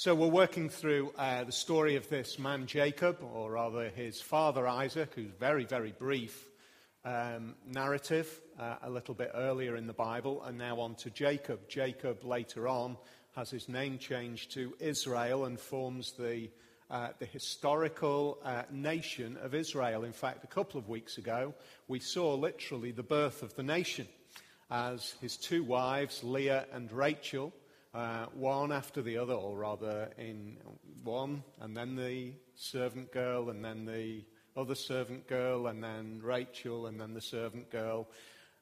So, we're working through uh, the story of this man Jacob, or rather his father Isaac, who's very, very brief um, narrative uh, a little bit earlier in the Bible, and now on to Jacob. Jacob later on has his name changed to Israel and forms the, uh, the historical uh, nation of Israel. In fact, a couple of weeks ago, we saw literally the birth of the nation as his two wives, Leah and Rachel, uh, one after the other, or rather in one, and then the servant girl, and then the other servant girl, and then Rachel, and then the servant girl.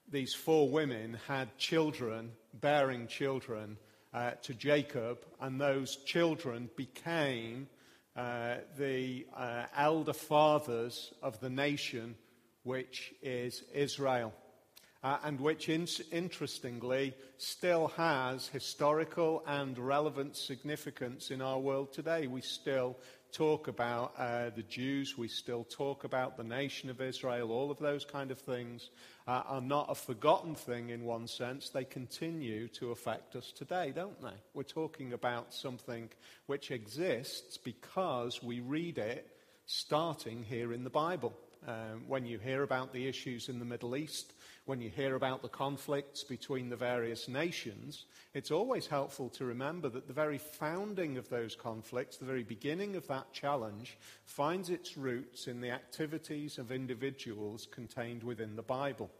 These four women had children, bearing children uh, to Jacob, and those children became uh, the uh, elder fathers of the nation, which is Israel uh, and which, in- interestingly, still has historical and relevant significance in our world today. We still talk about uh, the Jews, we still talk about the nation of Israel, all of those kind of things uh, are not a forgotten thing in one sense. They continue to affect us today, don't they? We're talking about something which exists because we read it starting here in the Bible. Um, when you hear about the issues in the Middle East, when you hear about the conflicts between the various nations, it's always helpful to remember that the very founding of those conflicts, the very beginning of that challenge, finds its roots in the activities of individuals contained within the Bible.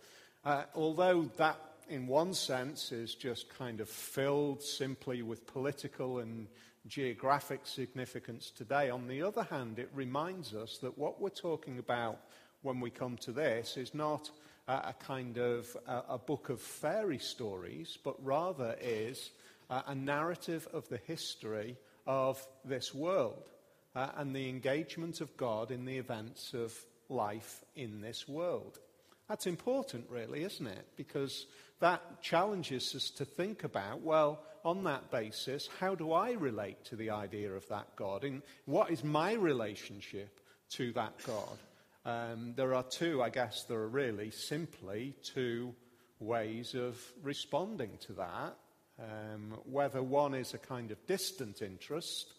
Uh, although that, in one sense, is just kind of filled simply with political and geographic significance today, on the other hand, it reminds us that what we're talking about when we come to this is not a kind of a, book of fairy stories, but rather is a, a narrative of the history of this world uh, and the engagement of God in the events of life in this world. That's important, really, isn't it? Because that challenges us to think about, well, on that basis, how do I relate to the idea of that God? And what is my relationship to that God? Um, there are two, I guess, there are really simply two ways of responding to that. Um, whether one is a kind of distant interest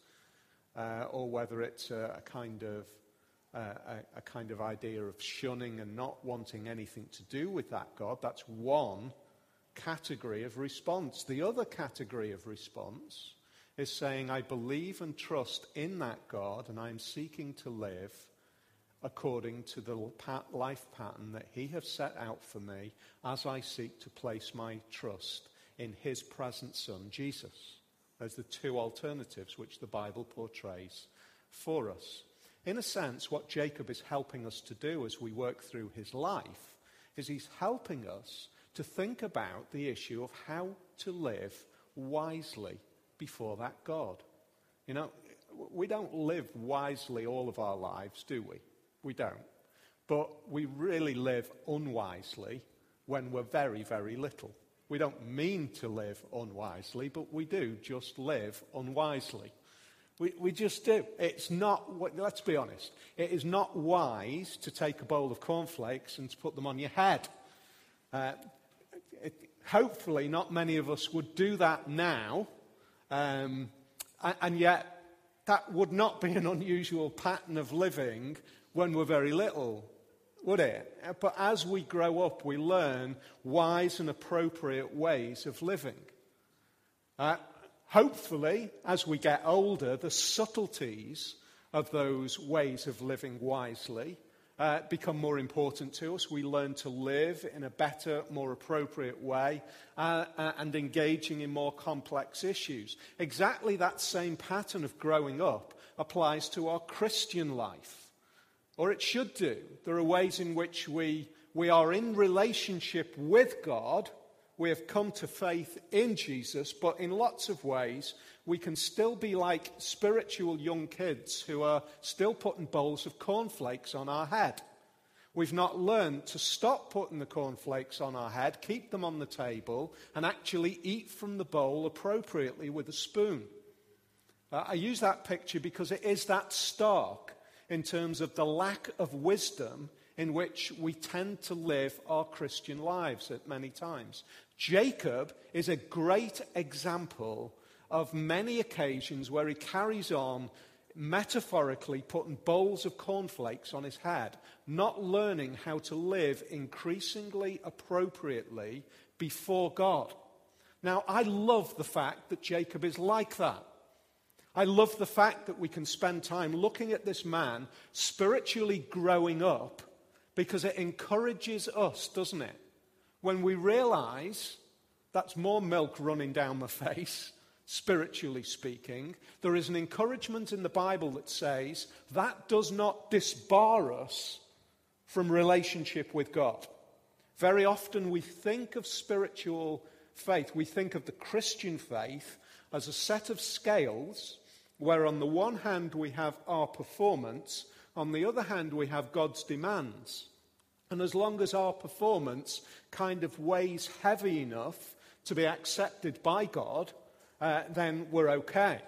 uh, or whether it's a, a kind of uh, a, a, kind of idea of shunning and not wanting anything to do with that God. That's one category of response. The other category of response is saying, I believe and trust in that God and I'm seeking to live according to the life pattern that He has set out for me as I seek to place my trust in His present Son, Jesus. There's the two alternatives which the Bible portrays for us. In a sense, what Jacob is helping us to do as we work through his life is he's helping us to think about the issue of how to live wisely before that God. You know, we don't live wisely all of our lives, do we? We don't. But we really live unwisely when we're very, very little. We don't mean to live unwisely, but we do just live unwisely. We, we just do. It's not, let's be honest, it is not wise to take a bowl of cornflakes and to put them on your head. Uh, hopefully, not many of us would do that now, um, and, yet that would not be an unusual pattern of living when we're very little, would it? But as we grow up, we learn wise and appropriate ways of living. Uh, hopefully, as we get older, the subtleties of those ways of living wisely uh, become more important to us. We learn to live in a better, more appropriate way uh, uh, and engaging in more complex issues. Exactly that same pattern of growing up applies to our Christian life or it should do. There are ways in which we, we are in relationship with God. We have come to faith in Jesus, but in lots of ways, we can still be like spiritual young kids who are still putting bowls of cornflakes on our head. We've not learned to stop putting the cornflakes on our head, keep them on the table, and actually eat from the bowl appropriately with a spoon. Uh, I use that picture because it is that stark in terms of the lack of wisdom in which we tend to live our Christian lives at many times. Jacob is a great example of many occasions where he carries on metaphorically putting bowls of cornflakes on his head, not learning how to live increasingly appropriately before God. Now, I love the fact that Jacob is like that. I love the fact that we can spend time looking at this man spiritually growing up because it encourages us, doesn't it? When we realize that's more milk running down my face, spiritually speaking, there is an encouragement in the Bible that says that does not disbar us from relationship with God. Very often we think of spiritual faith, we think of the Christian faith as a set of scales where, on the one hand, we have our performance, on the other hand, we have God's demands. And as long as our performance kind of weighs heavy enough to be accepted by God, uh, then we're okay.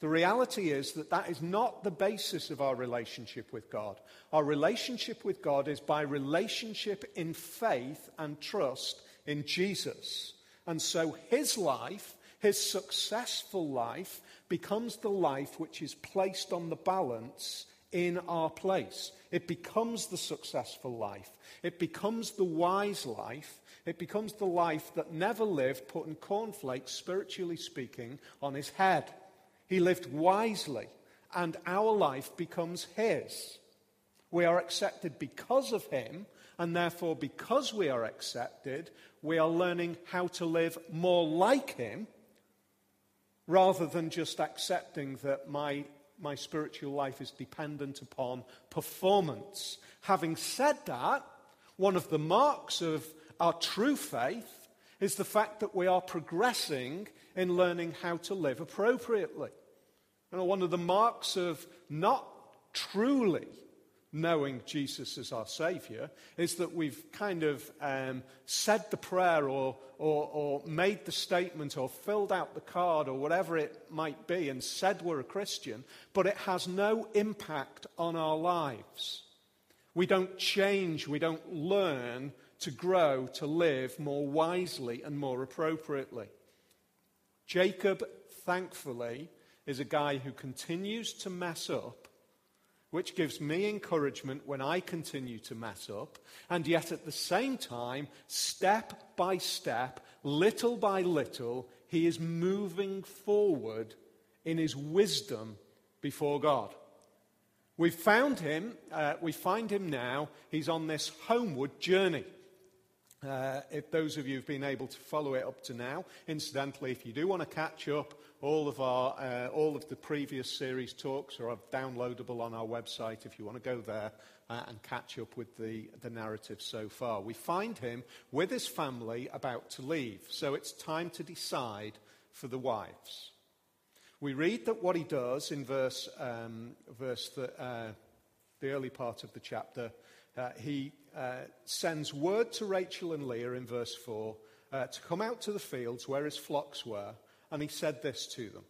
The reality is that that is not the basis of our relationship with God. Our relationship with God is by relationship in faith and trust in Jesus. And so his life, his successful life, becomes the life which is placed on the balance in our place. It becomes the successful life. It becomes the wise life. It becomes the life that never lived putting cornflakes, spiritually speaking, on his head. He lived wisely, and our life becomes his. We are accepted because of him, and therefore, because we are accepted, we are learning how to live more like him rather than just accepting that my my spiritual life is dependent upon performance. Having said that, one of the marks of our true faith is the fact that we are progressing in learning how to live appropriately. You know, one of the marks of not truly knowing Jesus as our Savior is that we've kind of um, said the prayer or, or, or made the statement or filled out the card or whatever it might be and said we're a Christian, but it has no impact on our lives. We don't change, we don't learn to grow, to live more wisely and more appropriately. Jacob, thankfully, is a guy who continues to mess up which gives me encouragement when I continue to mess up. And yet, at the same time, step by step, little by little, he is moving forward in his wisdom before God. We've found him, uh, we find him now, he's on this homeward journey. Uh, if those of you who've been able to follow it up to now, incidentally, if you do want to catch up, all of, our, uh, all of the previous series talks are downloadable on our website if you want to go there uh, and catch up with the, the narrative so far. We find him with his family about to leave, so it's time to decide for the wives. We read that what he does in verse, um, verse the, uh, the early part of the chapter, uh, he uh, sends word to Rachel and Leah in verse 4 uh, to come out to the fields where his flocks were and he said this to them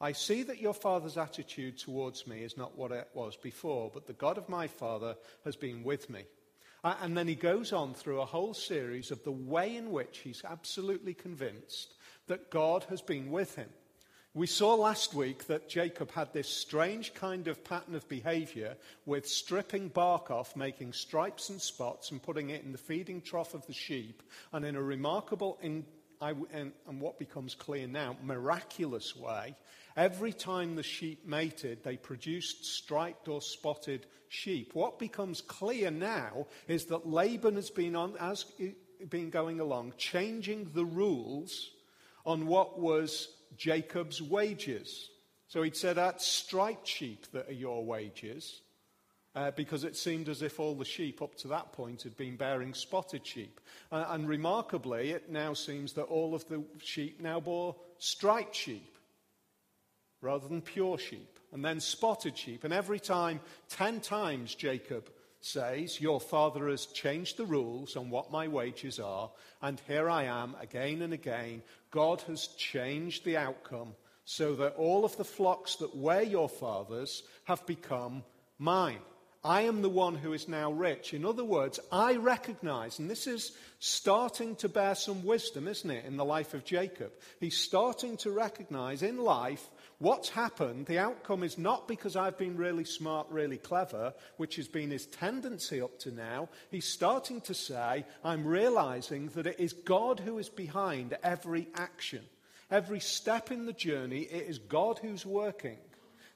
I see that your father's attitude towards me is not what it was before, but the God of my father has been with me. And then he goes on through a whole series of the way in which he's absolutely convinced that God has been with him. We saw last week that Jacob had this strange kind of pattern of behavior with stripping bark off, making stripes and spots, and putting it in the feeding trough of the sheep, and in a remarkable in, I, and, and what becomes clear now, miraculous way, every time the sheep mated, they produced striped or spotted sheep. What becomes clear now is that Laban has been, on, has eh, been going along, changing the rules on what was Jacob's wages. So he'd said, That's striped sheep that are your wages uh, because it seemed as if all the sheep up to that point had been bearing spotted sheep. Uh, and remarkably, it now seems that all of the sheep now bore striped sheep rather than pure sheep, and then spotted sheep. And every time, ten times, Jacob says, Your father has changed the rules on what my wages are, and here I am again and again. God has changed the outcome so that all of the flocks that were your father's have become mine. I am the one who is now rich. In other words, I recognize, and this is starting to bear some wisdom, isn't it, in the life of Jacob? He's starting to recognize in life what's happened. The outcome is not because I've been really smart, really clever, which has been his tendency up to now. He's starting to say, I'm realizing that it is God who is behind every action. Every step in the journey, it is God who's working.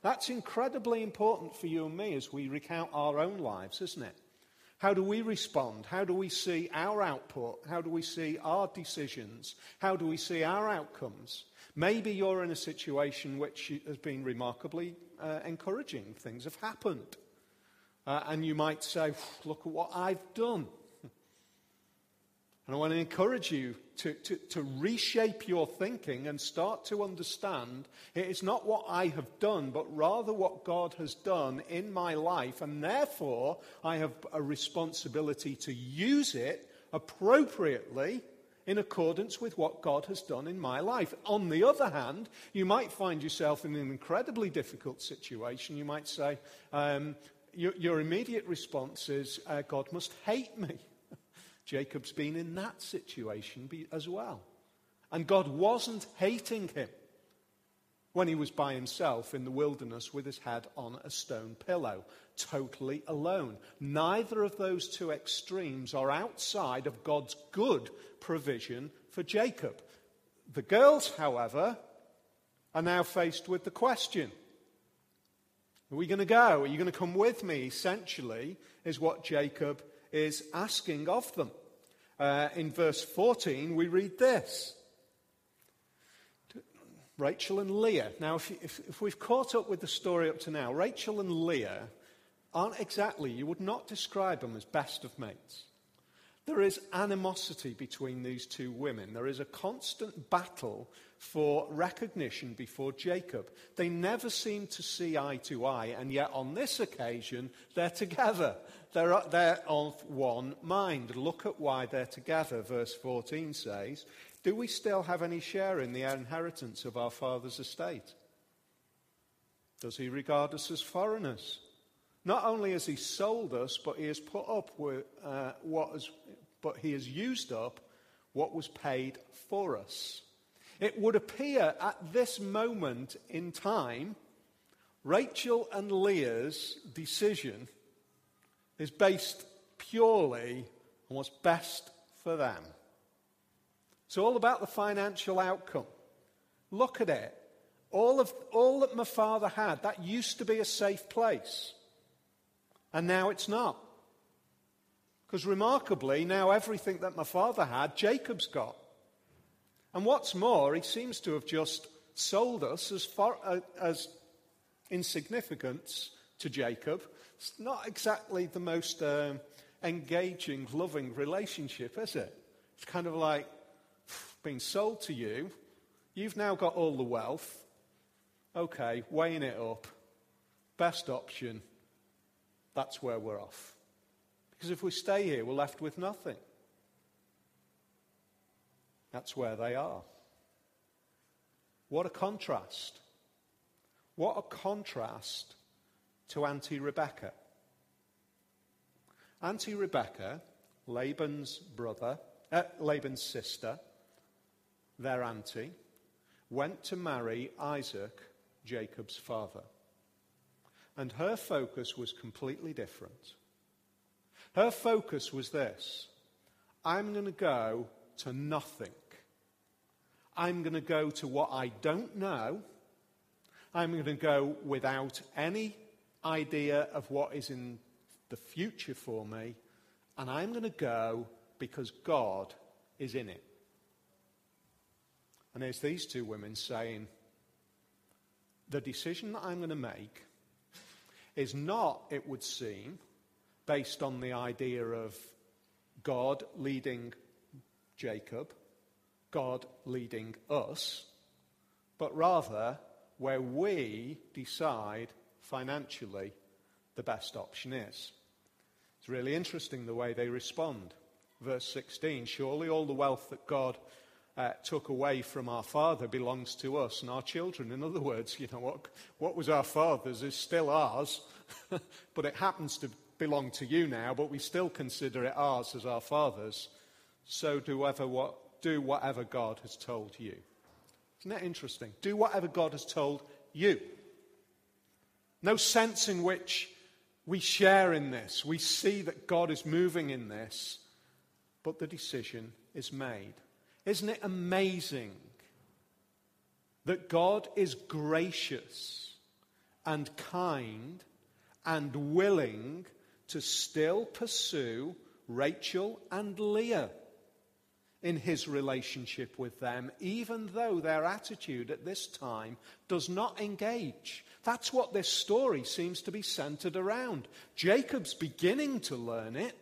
That's incredibly important for you and me as we recount our own lives, isn't it? How do we respond? How do we see our output? How do we see our decisions? How do we see our outcomes? Maybe you're in a situation which has been remarkably uh, encouraging. Things have happened. Uh, and you might say, Look at what I've done. And I want to encourage you to, to, to, reshape your thinking and start to understand it is not what I have done, but rather what God has done in my life. And therefore, I have a responsibility to use it appropriately in accordance with what God has done in my life. On the other hand, you might find yourself in an incredibly difficult situation. You might say, um, your, your, immediate response is, uh, God must hate me. Jacob's been in that situation as well. And God wasn't hating him when he was by himself in the wilderness with his head on a stone pillow, totally alone. Neither of those two extremes are outside of God's good provision for Jacob. The girls, however, are now faced with the question Are we going to go? Are you going to come with me? Essentially, is what Jacob is asking of them. Uh, in verse 14, we read this Rachel and Leah. Now, if, if, if, we've caught up with the story up to now, Rachel and Leah aren't exactly, you would not describe them as best of mates. There is animosity between these two women. There is a constant battle for recognition before Jacob. They never seem to see eye to eye, and yet on this occasion, they're together. They're, they're of one mind. Look at why they're together. Verse 14 says, Do we still have any share in the inheritance of our father's estate? Does he regard us as foreigners? Not only has he sold us, but he has put up with uh, what has, but he has used up what was paid for us. It would appear at this moment in time, Rachel and Leah's decision is based purely on what's best for them. It's all about the financial outcome. Look at it. All, of, all that my father had, that used to be a safe place. And now it's not. Because remarkably, now everything that my father had, Jacob's got. And what's more, he seems to have just sold us as, far, uh, as insignificance to Jacob. It's not exactly the most um, engaging, loving relationship, is it? It's kind of like being sold to you. You've now got all the wealth. Okay, weighing it up. Best option. That's where we're off. Because if we stay here, we're left with nothing. That's where they are. What a contrast. What a contrast to Auntie Rebecca. Auntie Rebecca, Laban's brother, uh, Laban's sister, their auntie, went to marry Isaac, Jacob's father. And her focus was completely different. Her focus was this I'm going to go to nothing. I'm going to go to what I don't know. I'm going to go without any idea of what is in the future for me. And I'm going to go because God is in it. And there's these two women saying, the decision that I'm going to make is not, it would seem, based on the idea of God leading Jacob God leading us, but rather where we decide financially the best option is. It's really interesting the way they respond. Verse 16 Surely all the wealth that God uh, took away from our father belongs to us and our children. In other words, you know, what, what was our father's is still ours, but it happens to belong to you now, but we still consider it ours as our father's. So do whatever, what, do whatever God has told you. Isn't that interesting? Do whatever God has told you. No sense in which we share in this. We see that God is moving in this, but the decision is made. Isn't it amazing that God is gracious and kind and willing to still pursue Rachel and Leah in his relationship with them, even though their attitude at this time does not engage. That's what this story seems to be centered around. Jacob's beginning to learn it.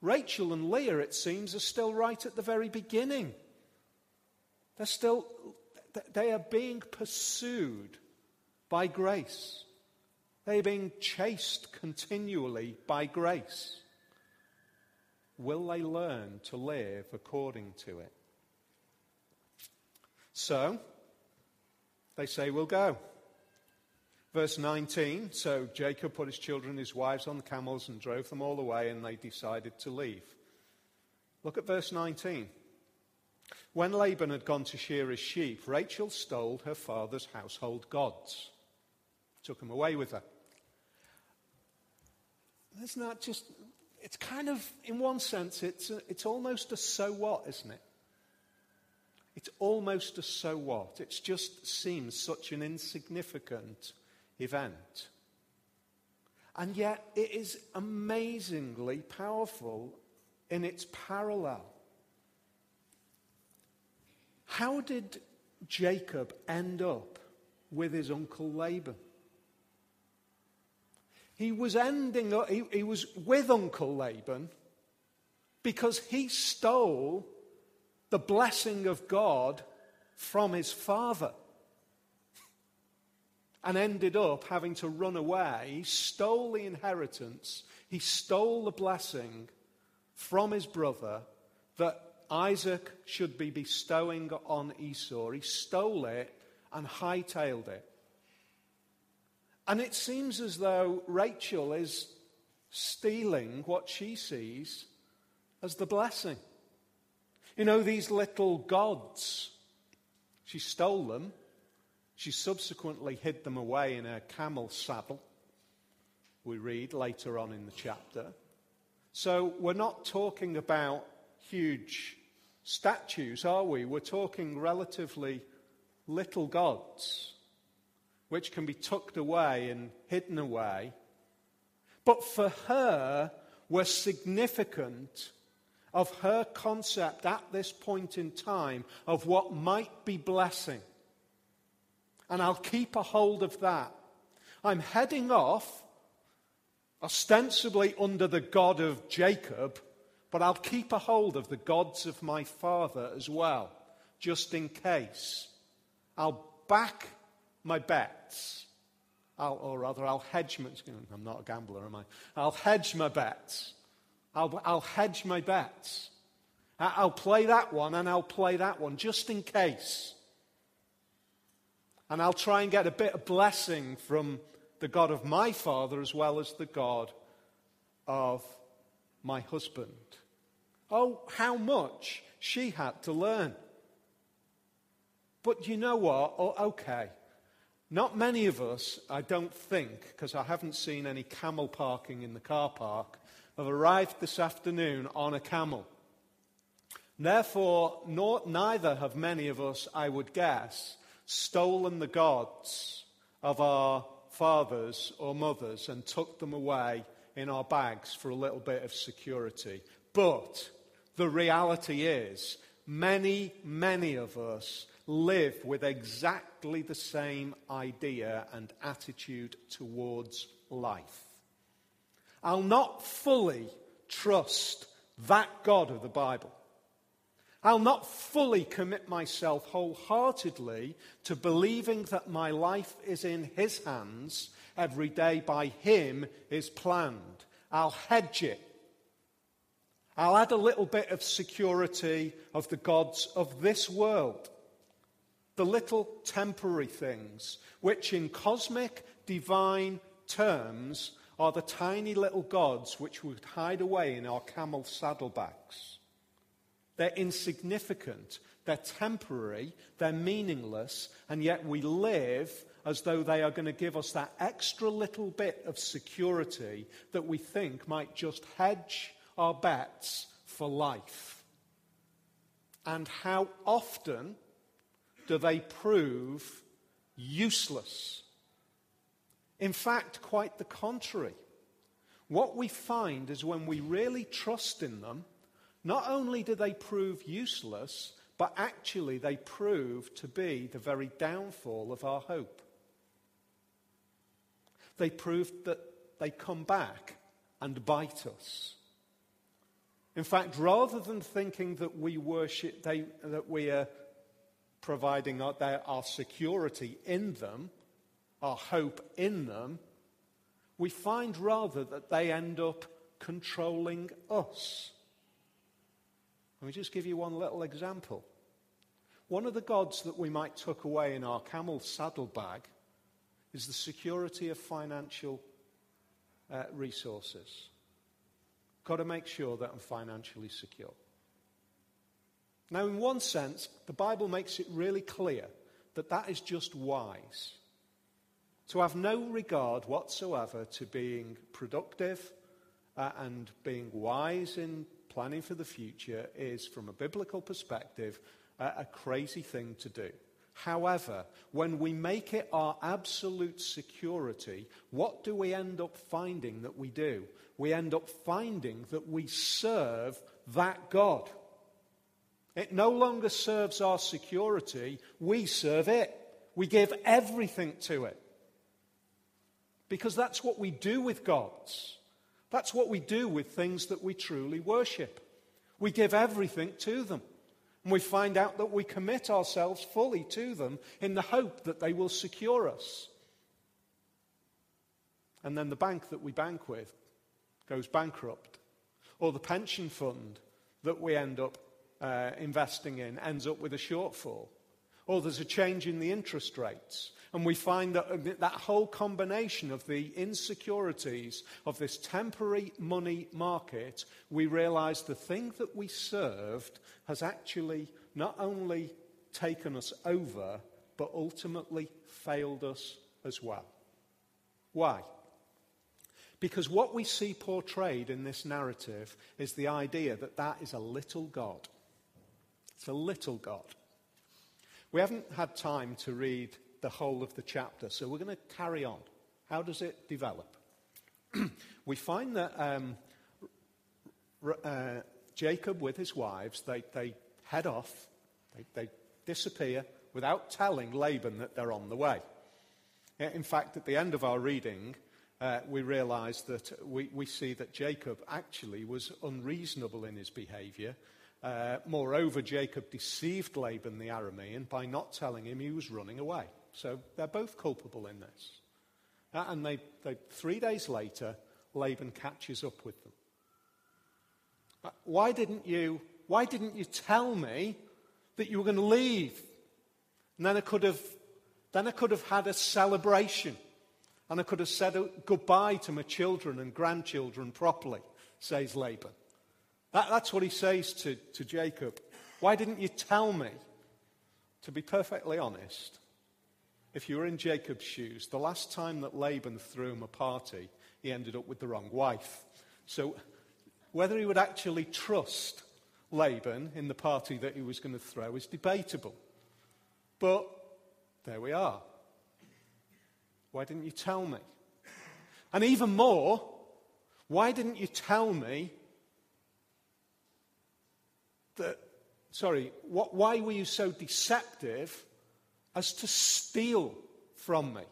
Rachel and Leah, it seems, are still right at the very beginning. They're still, they are being pursued by grace. They are being chased continually by grace. Will they learn to live according to it? So, they say, We'll go. Verse 19 So Jacob put his children and his wives on the camels and drove them all away, and they decided to leave. Look at verse 19. When Laban had gone to shear his sheep, Rachel stole her father's household gods, took them away with her. That's not just, it's kind of, in one sense, it's, a, it's almost a so what, isn't it? It's almost a so what. It just seems such an insignificant event. And yet, it is amazingly powerful in its parallel. How did Jacob end up with his uncle Laban? He was ending up, he, he was with Uncle Laban because he stole the blessing of God from his father and ended up having to run away. He stole the inheritance, he stole the blessing from his brother that Isaac should be bestowing on Esau. He stole it and hightailed it. And it seems as though Rachel is stealing what she sees as the blessing. You know, these little gods, she stole them she subsequently hid them away in her camel saddle, we read later on in the chapter. So we're not talking about huge statues, are we? We're talking relatively little gods, which can be tucked away and hidden away. But for her, were significant of her concept at this point in time of what might be blessing and I'll keep a hold of that. I'm heading off, ostensibly under the God of Jacob, but I'll keep a hold of the gods of my father as well, just in case. I'll back my bets. I'll, or rather, I'll hedge my. I'm not a gambler, am I? I'll hedge my bets. I'll, I'll hedge my bets. I'll play that one and I'll play that one just in case. And I'll try and get a bit of blessing from the God of my father as well as the God of my husband. Oh, how much she had to learn. But you know what? Oh, okay. Not many of us, I don't think, because I haven't seen any camel parking in the car park, have arrived this afternoon on a camel. Therefore, nor, neither have many of us, I would guess, stolen the gods of our fathers or mothers and took them away in our bags for a little bit of security. But the reality is, many, many of us live with exactly the same idea and attitude towards life. I'll not fully trust that God of the Bible. I'll not fully commit myself wholeheartedly to believing that my life is in His hands every day by Him is planned. I'll hedge it. I'll add a little bit of security of the gods of this world. The little temporary things, which in cosmic, divine terms are the tiny little gods which would hide away in our camel saddlebags. They're insignificant, they're temporary, they're meaningless, and yet we live as though they are going to give us that extra little bit of security that we think might just hedge our bets for life. And how often do they prove useless? In fact, quite the contrary. What we find is when we really trust in them, not only do they prove useless, but actually they prove to be the very downfall of our hope. They prove that they come back and bite us. In fact, rather than thinking that we worship, they, that we are providing our, our security in them, our hope in them, we find rather that they end up controlling us. Let me just give you one little example. One of the gods that we might tuck away in our camel saddlebag is the security of financial uh, resources. Got to make sure that I'm financially secure. Now, in one sense, the Bible makes it really clear that that is just wise. To have no regard whatsoever to being productive uh, and being wise in planning for the future is, from a biblical perspective, uh, a crazy thing to do. However, when we make it our absolute security, what do we end up finding that we do? We end up finding that we serve that God. It no longer serves our security, we serve it. We give everything to it. Because that's what we do with gods. That's what we do with things that we truly worship. We give everything to them. And we find out that we commit ourselves fully to them in the hope that they will secure us. And then the bank that we bank with goes bankrupt. Or the pension fund that we end up uh, investing in ends up with a shortfall. Or there's a change in the interest rates. And we find that uh, that whole combination of the insecurities of this temporary money market, we realize the thing that we served has actually not only taken us over, but ultimately failed us as well. Why? Because what we see portrayed in this narrative is the idea that that is a little God. It's a little God. We haven't had time to read the whole of the chapter. So we're going to carry on. How does it develop? we find that um, uh, Jacob with his wives, they, they head off, they, they disappear without telling Laban that they're on the way. In fact, at the end of our reading, uh, we realize that we, we see that Jacob actually was unreasonable in his behavior uh, moreover, Jacob deceived Laban the Aramean by not telling him he was running away. So they're both culpable in this. Uh, and they, they, three days later, Laban catches up with them. Uh, why didn't you, why didn't you tell me that you were going to leave? And then I could have, then I could have had a celebration. And I could have said goodbye to my children and grandchildren properly, says Laban. That, that's what he says to, to Jacob. Why didn't you tell me? To be perfectly honest, if you were in Jacob's shoes, the last time that Laban threw him a party, he ended up with the wrong wife. So whether he would actually trust Laban in the party that he was going to throw is debatable. But there we are. Why didn't you tell me? And even more, why didn't you tell me that, sorry, what, why were you so deceptive as to steal from me?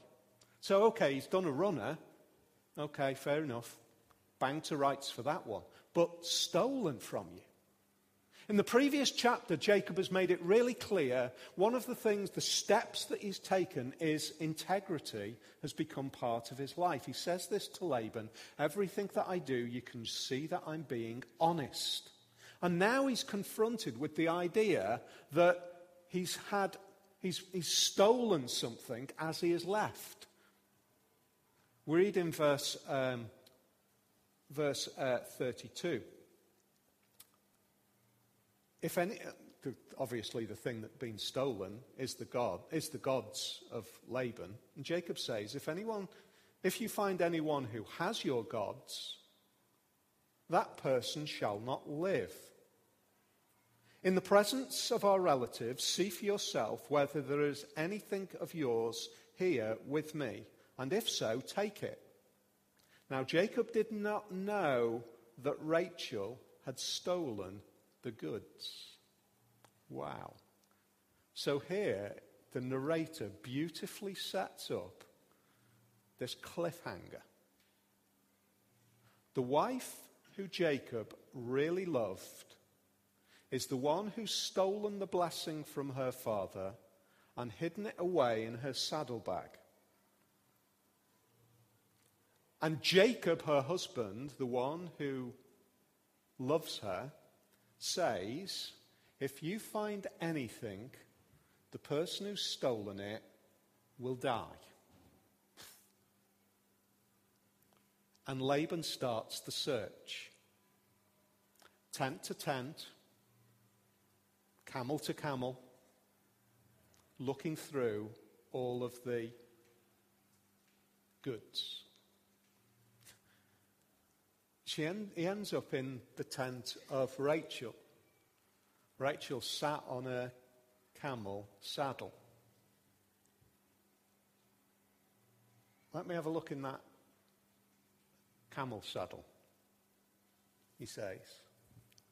So, okay, he's done a runner. Okay, fair enough. Bang to rights for that one. But stolen from you. In the previous chapter, Jacob has made it really clear one of the things, the steps that he's taken is integrity has become part of his life. He says this to Laban everything that I do, you can see that I'm being honest. And now he's confronted with the idea that he's had, he's, he's stolen something as he has left. We read in verse, um, verse uh, 32. If any, obviously the thing that's been stolen is the god, is the gods of Laban. And Jacob says, if anyone, if you find anyone who has your gods, that person shall not live. In the presence of our relatives, see for yourself whether there is anything of yours here with me, and if so, take it. Now Jacob did not know that Rachel had stolen the goods. Wow. So here, the narrator beautifully sets up this cliffhanger. The wife who Jacob really loved is the one who's stolen the blessing from her father and hidden it away in her saddlebag. And Jacob, her husband, the one who loves her, says, if you find anything, the person who's stolen it will die. And Laban starts the search. Tent to tent, camel to camel, looking through all of the goods. She en- he ends up in the tent of Rachel. Rachel sat on a camel saddle. Let me have a look in that camel saddle, he says.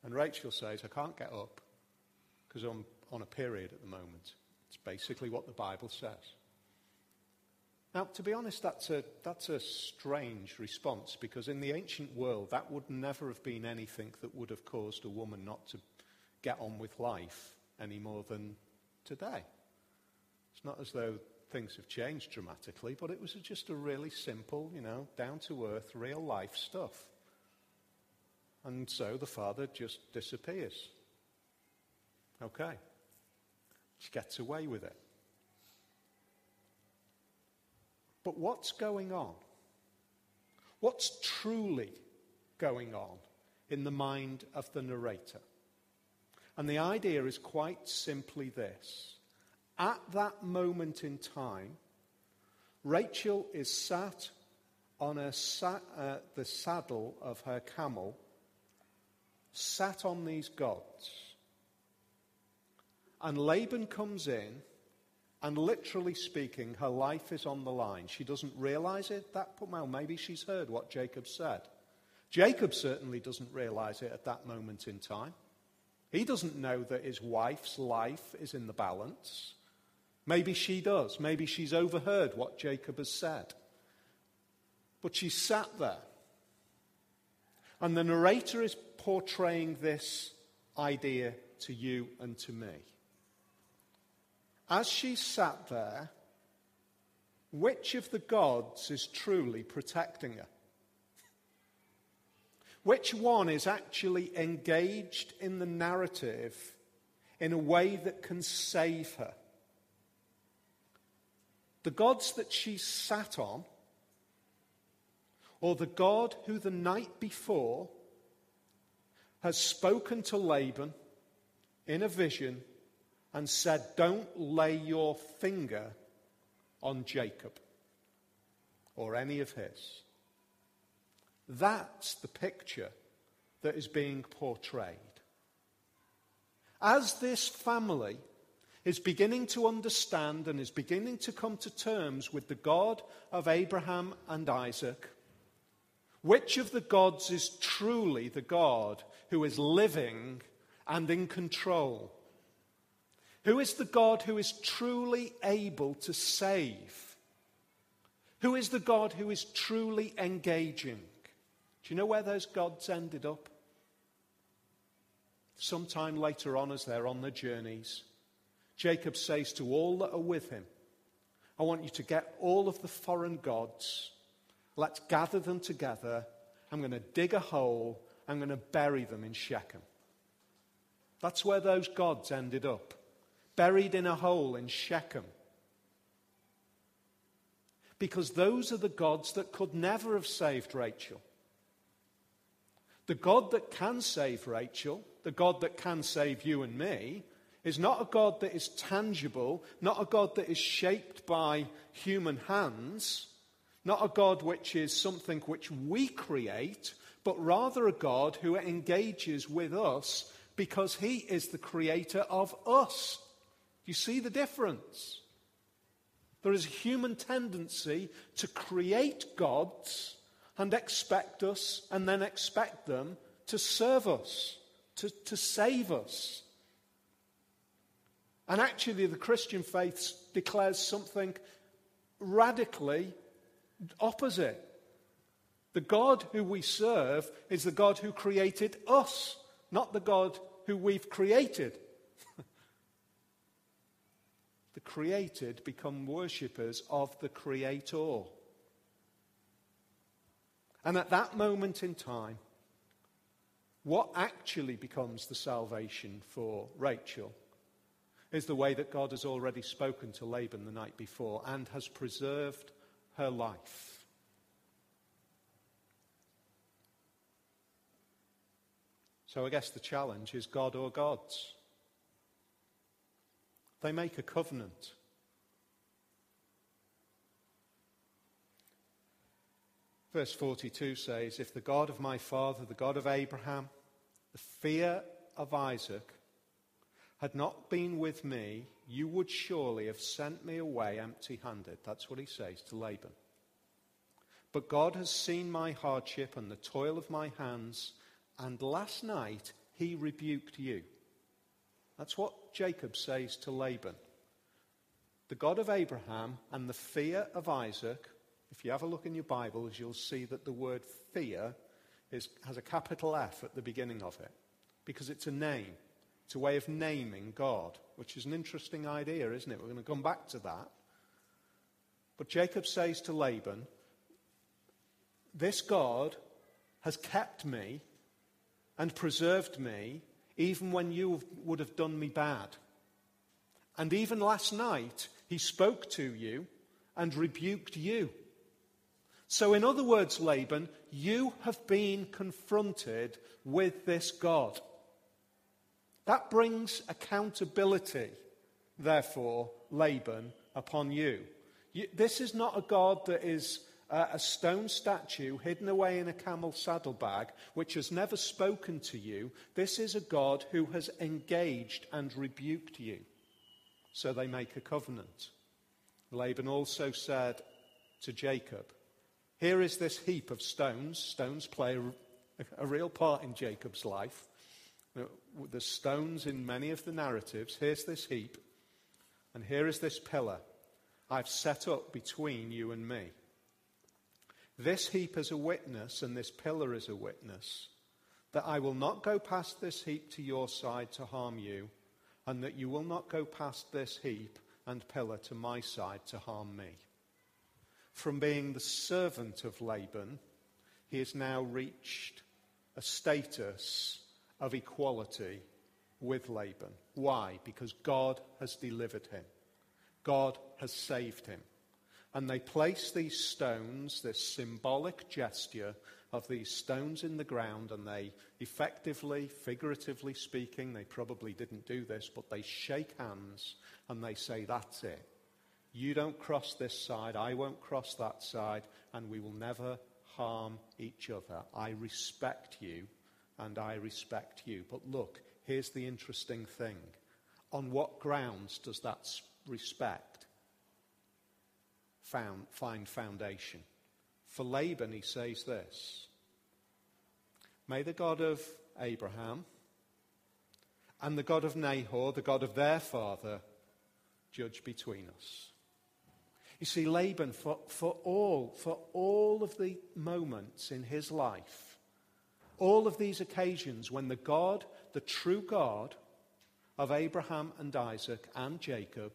And Rachel says, I can't get up because I'm on a period at the moment. It's basically what the Bible says. Now, to be honest, that's a, that's a strange response because in the ancient world, that would never have been anything that would have caused a woman not to get on with life any more than today. It's not as though things have changed dramatically, but it was just a really simple, you know, down to earth, real life stuff. And so the father just disappears. Okay. She gets away with it. But what's going on? What's truly going on in the mind of the narrator? And the idea is quite simply this. At that moment in time, Rachel is sat on sa- uh, the saddle of her camel, sat on these gods. And Laban comes in and literally speaking, her life is on the line. She doesn't realize it. That well, maybe she's heard what Jacob said. Jacob certainly doesn't realize it at that moment in time. He doesn't know that his wife's life is in the balance. Maybe she does. Maybe she's overheard what Jacob has said. But she sat there. And the narrator is portraying this idea to you and to me. As she sat there, which of the gods is truly protecting her? Which one is actually engaged in the narrative in a way that can save her? The gods that she sat on, or the God who the night before has spoken to Laban in a vision and said, Don't lay your finger on Jacob or any of his. That's the picture that is being portrayed. As this family is beginning to understand and is beginning to come to terms with the God of Abraham and Isaac, which of the gods is truly the God who is living and in control? Who is the God who is truly able to save? Who is the God who is truly engaging? Do you know where those gods ended up? sometime later on as they're on their journeys, Jacob says to all that are with him, I want you to get all of the foreign gods. Let's gather them together. I'm going to dig a hole. I'm going to bury them in Shechem. That's where those gods ended up, buried in a hole in Shechem. Because those are the gods that could never have saved Rachel. The God that can save Rachel, the God that can save you and me, is not a God that is tangible, not a God that is shaped by human hands, not a God which is something which we create, but rather a God who engages with us because he is the creator of us. You see the difference? There is a human tendency to create gods and expect us and then expect them to serve us, to, to save us. And actually, the Christian faith declares something radically opposite. The God who we serve is the God who created us, not the God who we've created. The created become worshippers of the Creator. And at that moment in time, what actually becomes the salvation for Rachel is the way that God has already spoken to Laban the night before and has preserved her life. So I guess the challenge is God or gods. They make a covenant. Verse 42 says, If the God of my father, the God of Abraham, the fear of Isaac, had not been with me, you would surely have sent me away empty handed. That's what he says to Laban. But God has seen my hardship and the toil of my hands and last night he rebuked you. That's what Jacob says to Laban. The God of Abraham and the fear of Isaac. If you have a look in your Bibles, you'll see that the word fear is, has a capital F at the beginning of it because it's a name. It's a way of naming God, which is an interesting idea, isn't it? We're going to come back to that. But Jacob says to Laban, This God has kept me and preserved me even when you would have done me bad. And even last night, he spoke to you and rebuked you. So, in other words, Laban, you have been confronted with this God. That brings accountability, therefore, Laban, upon you. you this is not a God that is uh, a stone statue hidden away in a camel saddlebag, which has never spoken to you. This is a God who has engaged and rebuked you. So they make a covenant. Laban also said to Jacob, Here is this heap of stones. Stones play a, a real part in Jacob's life. Uh, the stones in many of the narratives. Here's this heap, and here is this pillar I've set up between you and me. This heap is a witness, and this pillar is a witness, that I will not go past this heap to your side to harm you, and that you will not go past this heap and pillar to my side to harm me. From being the servant of Laban, he has now reached a status of equality with Laban. Why? Because God has delivered him, God has saved him. And they place these stones, this symbolic gesture of these stones in the ground, and they effectively, figuratively speaking, they probably didn't do this, but they shake hands and they say, That's it. You don't cross this side, I won't cross that side, and we will never harm each other. I respect you, and I respect you. But look, here's the interesting thing. On what grounds does that respect found, find foundation. For Laban, he says this May the God of Abraham and the God of Nahor, the God of their father, judge between us. You see, Laban, for, for all, for all of the moments in his life all of these occasions when the God, the true God of Abraham and Isaac and Jacob,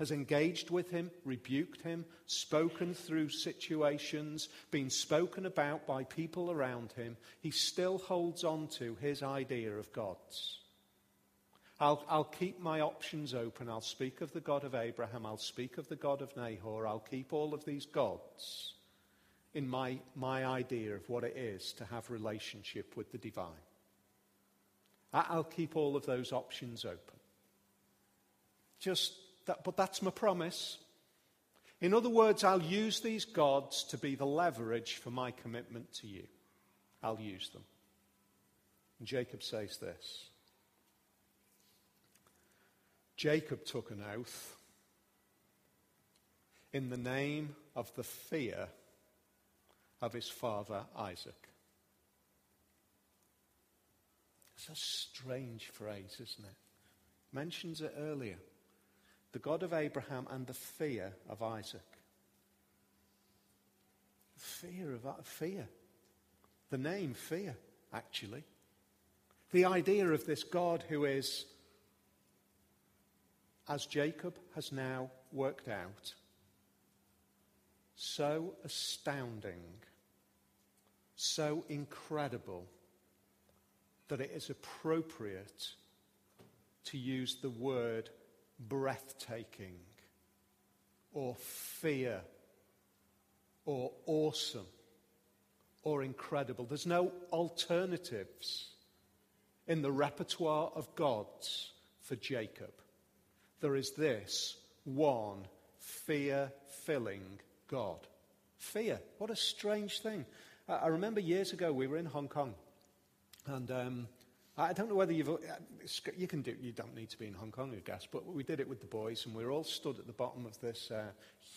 has engaged with him, rebuked him, spoken through situations, been spoken about by people around him, he still holds on to his idea of gods. I'll, I'll, keep my options open. I'll speak of the God of Abraham. I'll speak of the God of Nahor. I'll keep all of these gods in my, my idea of what it is to have relationship with the divine. I'll keep all of those options open. Just that, but that's my promise. In other words, I'll use these gods to be the leverage for my commitment to you. I'll use them. And Jacob says this Jacob took an oath in the name of the fear of his father Isaac. It's a strange phrase, isn't it? Mentions it earlier. The God of Abraham and the fear of Isaac. Fear of uh, fear. The name fear, actually. The idea of this God who is, as Jacob has now worked out, so astounding so incredible that it is appropriate to use the word breathtaking or fear or awesome or incredible. There's no alternatives in the repertoire of gods for Jacob. There is this one fear filling God. Fear. What a strange thing. I remember years ago we were in Hong Kong, and um, I don't know whether you've. Uh, you can do. You don't need to be in Hong Kong, I guess. But we did it with the boys, and we were all stood at the bottom of this uh,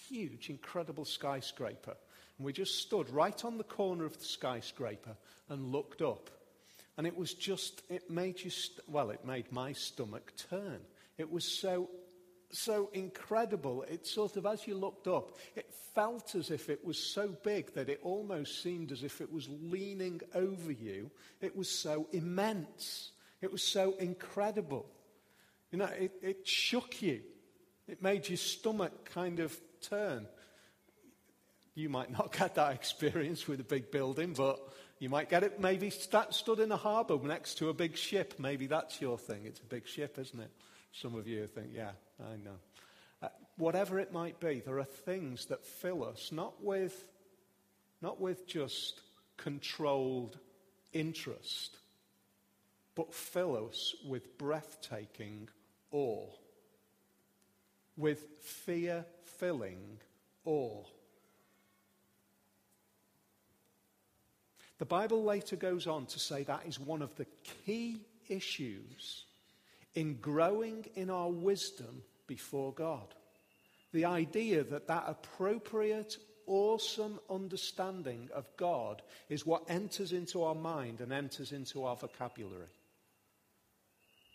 huge, incredible skyscraper, and we just stood right on the corner of the skyscraper and looked up, and it was just. It made you. St- well, it made my stomach turn. It was so so incredible. It sort of, as you looked up, it felt as if it was so big that it almost seemed as if it was leaning over you. It was so immense. It was so incredible. You know, it, it shook you. It made your stomach kind of turn. You might not get that experience with a big building, but you might get it maybe st- stood in a harbour next to a big ship. Maybe that's your thing. It's a big ship, isn't it? Some of you think, yeah, I know. Uh, whatever it might be, there are things that fill us not with, not with just controlled interest, but fill us with breathtaking awe, with fear filling awe. The Bible later goes on to say that is one of the key issues in growing in our wisdom before God. The idea that that appropriate, awesome understanding of God is what enters into our mind and enters into our vocabulary.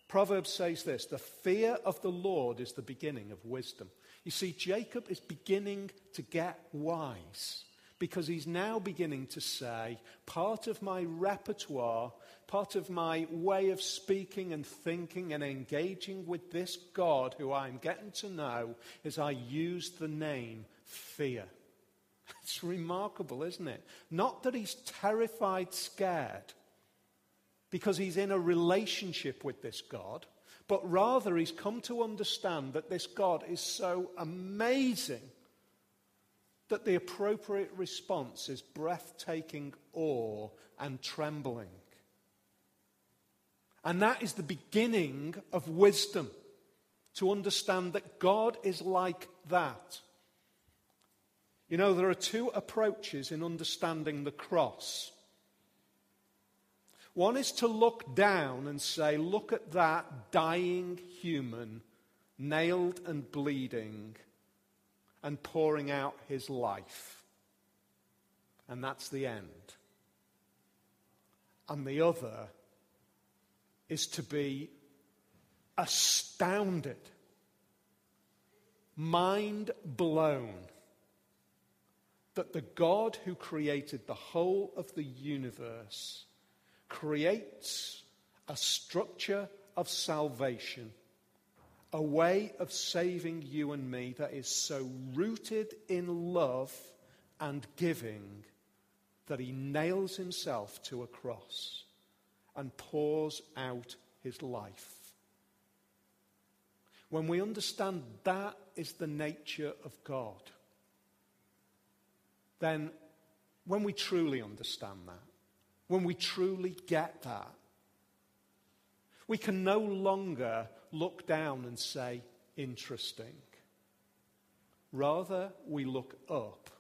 Proverbs says this the fear of the Lord is the beginning of wisdom. You see, Jacob is beginning to get wise because he's now beginning to say, part of my repertoire, part of my way of speaking and thinking and engaging with this God who I'm getting to know is I use the name fear. It's remarkable, isn't it? Not that he's terrified, scared, because he's in a relationship with this God, but rather he's come to understand that this God is so amazing that the appropriate response is breathtaking awe and trembling. And that is the beginning of wisdom to understand that God is like that. You know, there are two approaches in understanding the cross. One is to look down and say, look at that dying human, nailed and bleeding and pouring out his life. And that's the end. And the other is to be astounded, mind blown that the God who created the whole of the universe creates a structure of salvation, a way of saving you and me that is so rooted in love and giving that he nails himself to a cross and pours out his life. When we understand that is the nature of God, then when we truly understand that, when we truly get that, we can no longer look down and say, interesting. Rather, we look up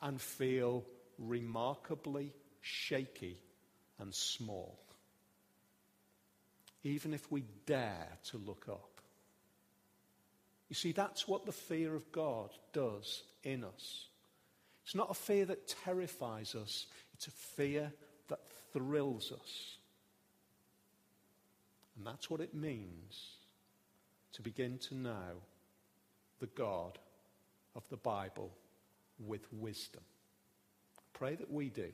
and feel remarkably shaky and small. Even if we dare to look up. You see, that's what the fear of God does in us. It's not a fear that terrifies us, it's a fear that thrills us. And that's what it means to begin to know the God of the Bible with wisdom. Pray that we do.